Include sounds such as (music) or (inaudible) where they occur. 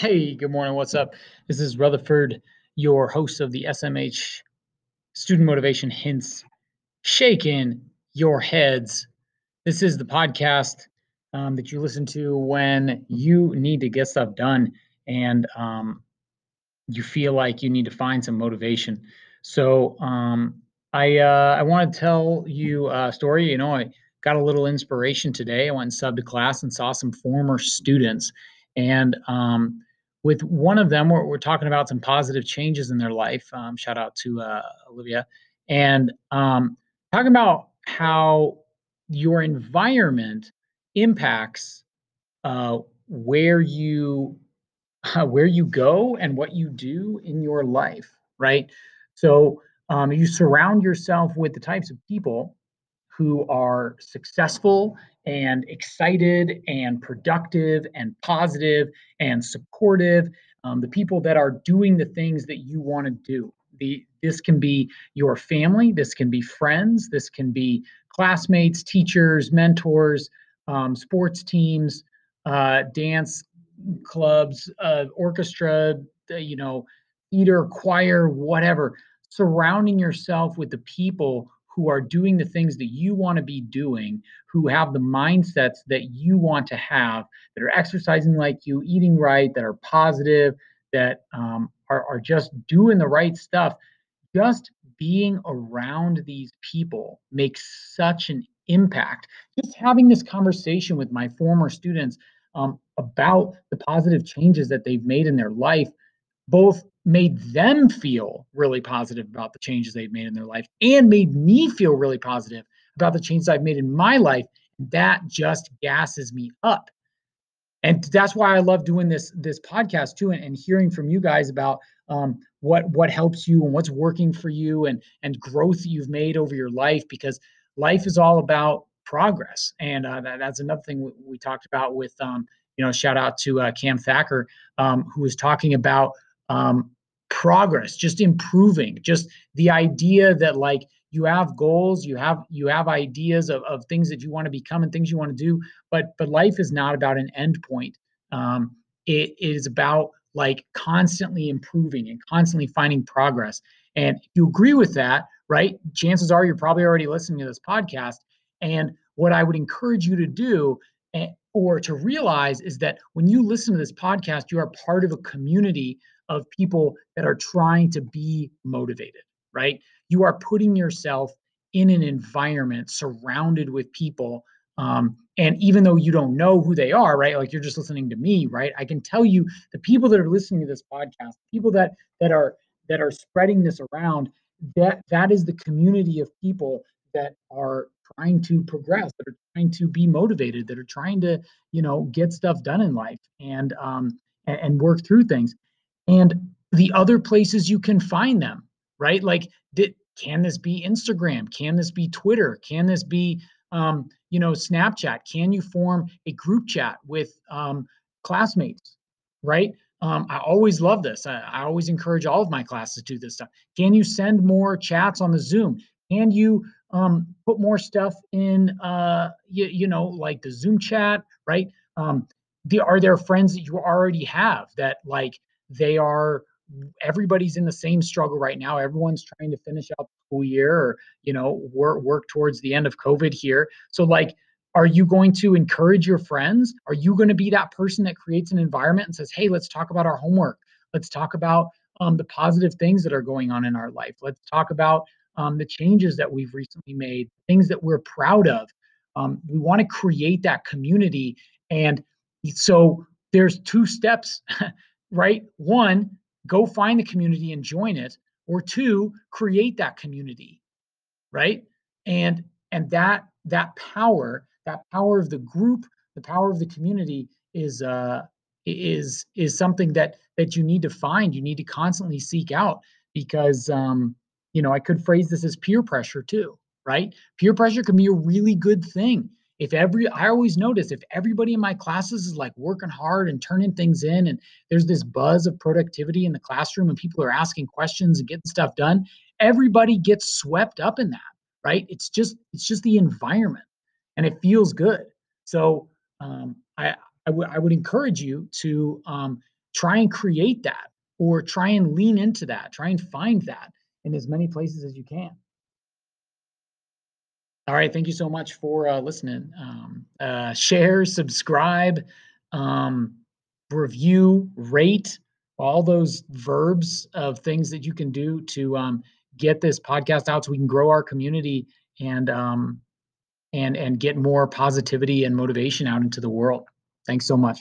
Hey, good morning. What's up? This is Rutherford, your host of the SMH Student Motivation Hints, shaking your heads. This is the podcast um, that you listen to when you need to get stuff done and um, you feel like you need to find some motivation. So um, I uh, I want to tell you a story. You know, I got a little inspiration today. I went and subbed to class and saw some former students, and um, with one of them, we're, we're talking about some positive changes in their life. Um, shout out to uh, Olivia, and um, talking about how your environment impacts uh, where you uh, (laughs) where you go and what you do in your life, right? So um, you surround yourself with the types of people who are successful and excited and productive and positive and supportive. Um, the people that are doing the things that you want to do. The, this can be your family, this can be friends, this can be classmates, teachers, mentors, um, sports teams, uh, dance clubs, uh, orchestra, you know, theater, choir, whatever. Surrounding yourself with the people who are doing the things that you want to be doing, who have the mindsets that you want to have, that are exercising like you, eating right, that are positive, that um, are, are just doing the right stuff. Just being around these people makes such an impact. Just having this conversation with my former students um, about the positive changes that they've made in their life, both made them feel really positive about the changes they've made in their life and made me feel really positive about the changes I've made in my life. That just gasses me up. And that's why I love doing this this podcast too, and, and hearing from you guys about um, what what helps you and what's working for you, and and growth you've made over your life. Because life is all about progress, and uh, that, that's another thing we, we, talked about with um, you know shout out to uh, Cam Thacker, um, who was talking about um, progress, just improving, just the idea that like you have goals, you have you have ideas of, of things that you want to become and things you want to do, but but life is not about an end point. Um, it, it is about like constantly improving and constantly finding progress. And if you agree with that, right? Chances are you're probably already listening to this podcast. And what I would encourage you to do eh, or to realize is that when you listen to this podcast, you are part of a community of people that are trying to be motivated, right? You are putting yourself in an environment surrounded with people. Um, and even though you don't know who they are, right? Like you're just listening to me, right? I can tell you the people that are listening to this podcast, people that that are that are spreading this around, that that is the community of people that are trying to progress, that are trying to be motivated, that are trying to, you know, get stuff done in life and um and, and work through things and the other places you can find them, right? Like, did, can this be Instagram? Can this be Twitter? Can this be, um, you know, Snapchat? Can you form a group chat with um, classmates, right? Um, I always love this. I, I, always encourage all of my classes to do this stuff. Can you send more chats on the Zoom? Can you um, put more stuff in, uh, you, you know, like the Zoom chat, right? Um, the, are there friends that you already have that like they are everybody's in the same struggle right now. Everyone's trying to finish out the school year or, you know, work work towards the end of COVID here. So like are you going to encourage your friends? Are you going to be that person that creates an environment and says, "Hey, let's talk about our homework. Let's talk about um, the positive things that are going on in our life. Let's talk about um, the changes that we've recently made, things that we're proud of." Um, we want to create that community, and so there's two steps (laughs) right? One, go find the community and join it, or two, create that community, right? And and that that power, that power of the group, the power of the community is uh is is something that that you need to find, you need to constantly seek out because um you know, I could phrase this as peer pressure too, right? Peer pressure can be a really good thing if every i always notice if everybody in my classes is like working hard and turning things in and there's this buzz of productivity in the classroom and people are asking questions and getting stuff done everybody gets swept up in that right it's just it's just the environment and it feels good so um, I, I, w- I would encourage you to um, try and create that or try and lean into that. Try and find that in as many places as you can. All right. Thank you so much for uh, listening. Um, uh, share, subscribe, um, review, rate, all those verbs of things that you can do to um, get this podcast out so we can grow our community and um, and and get more positivity and motivation out into the world. Thanks so much.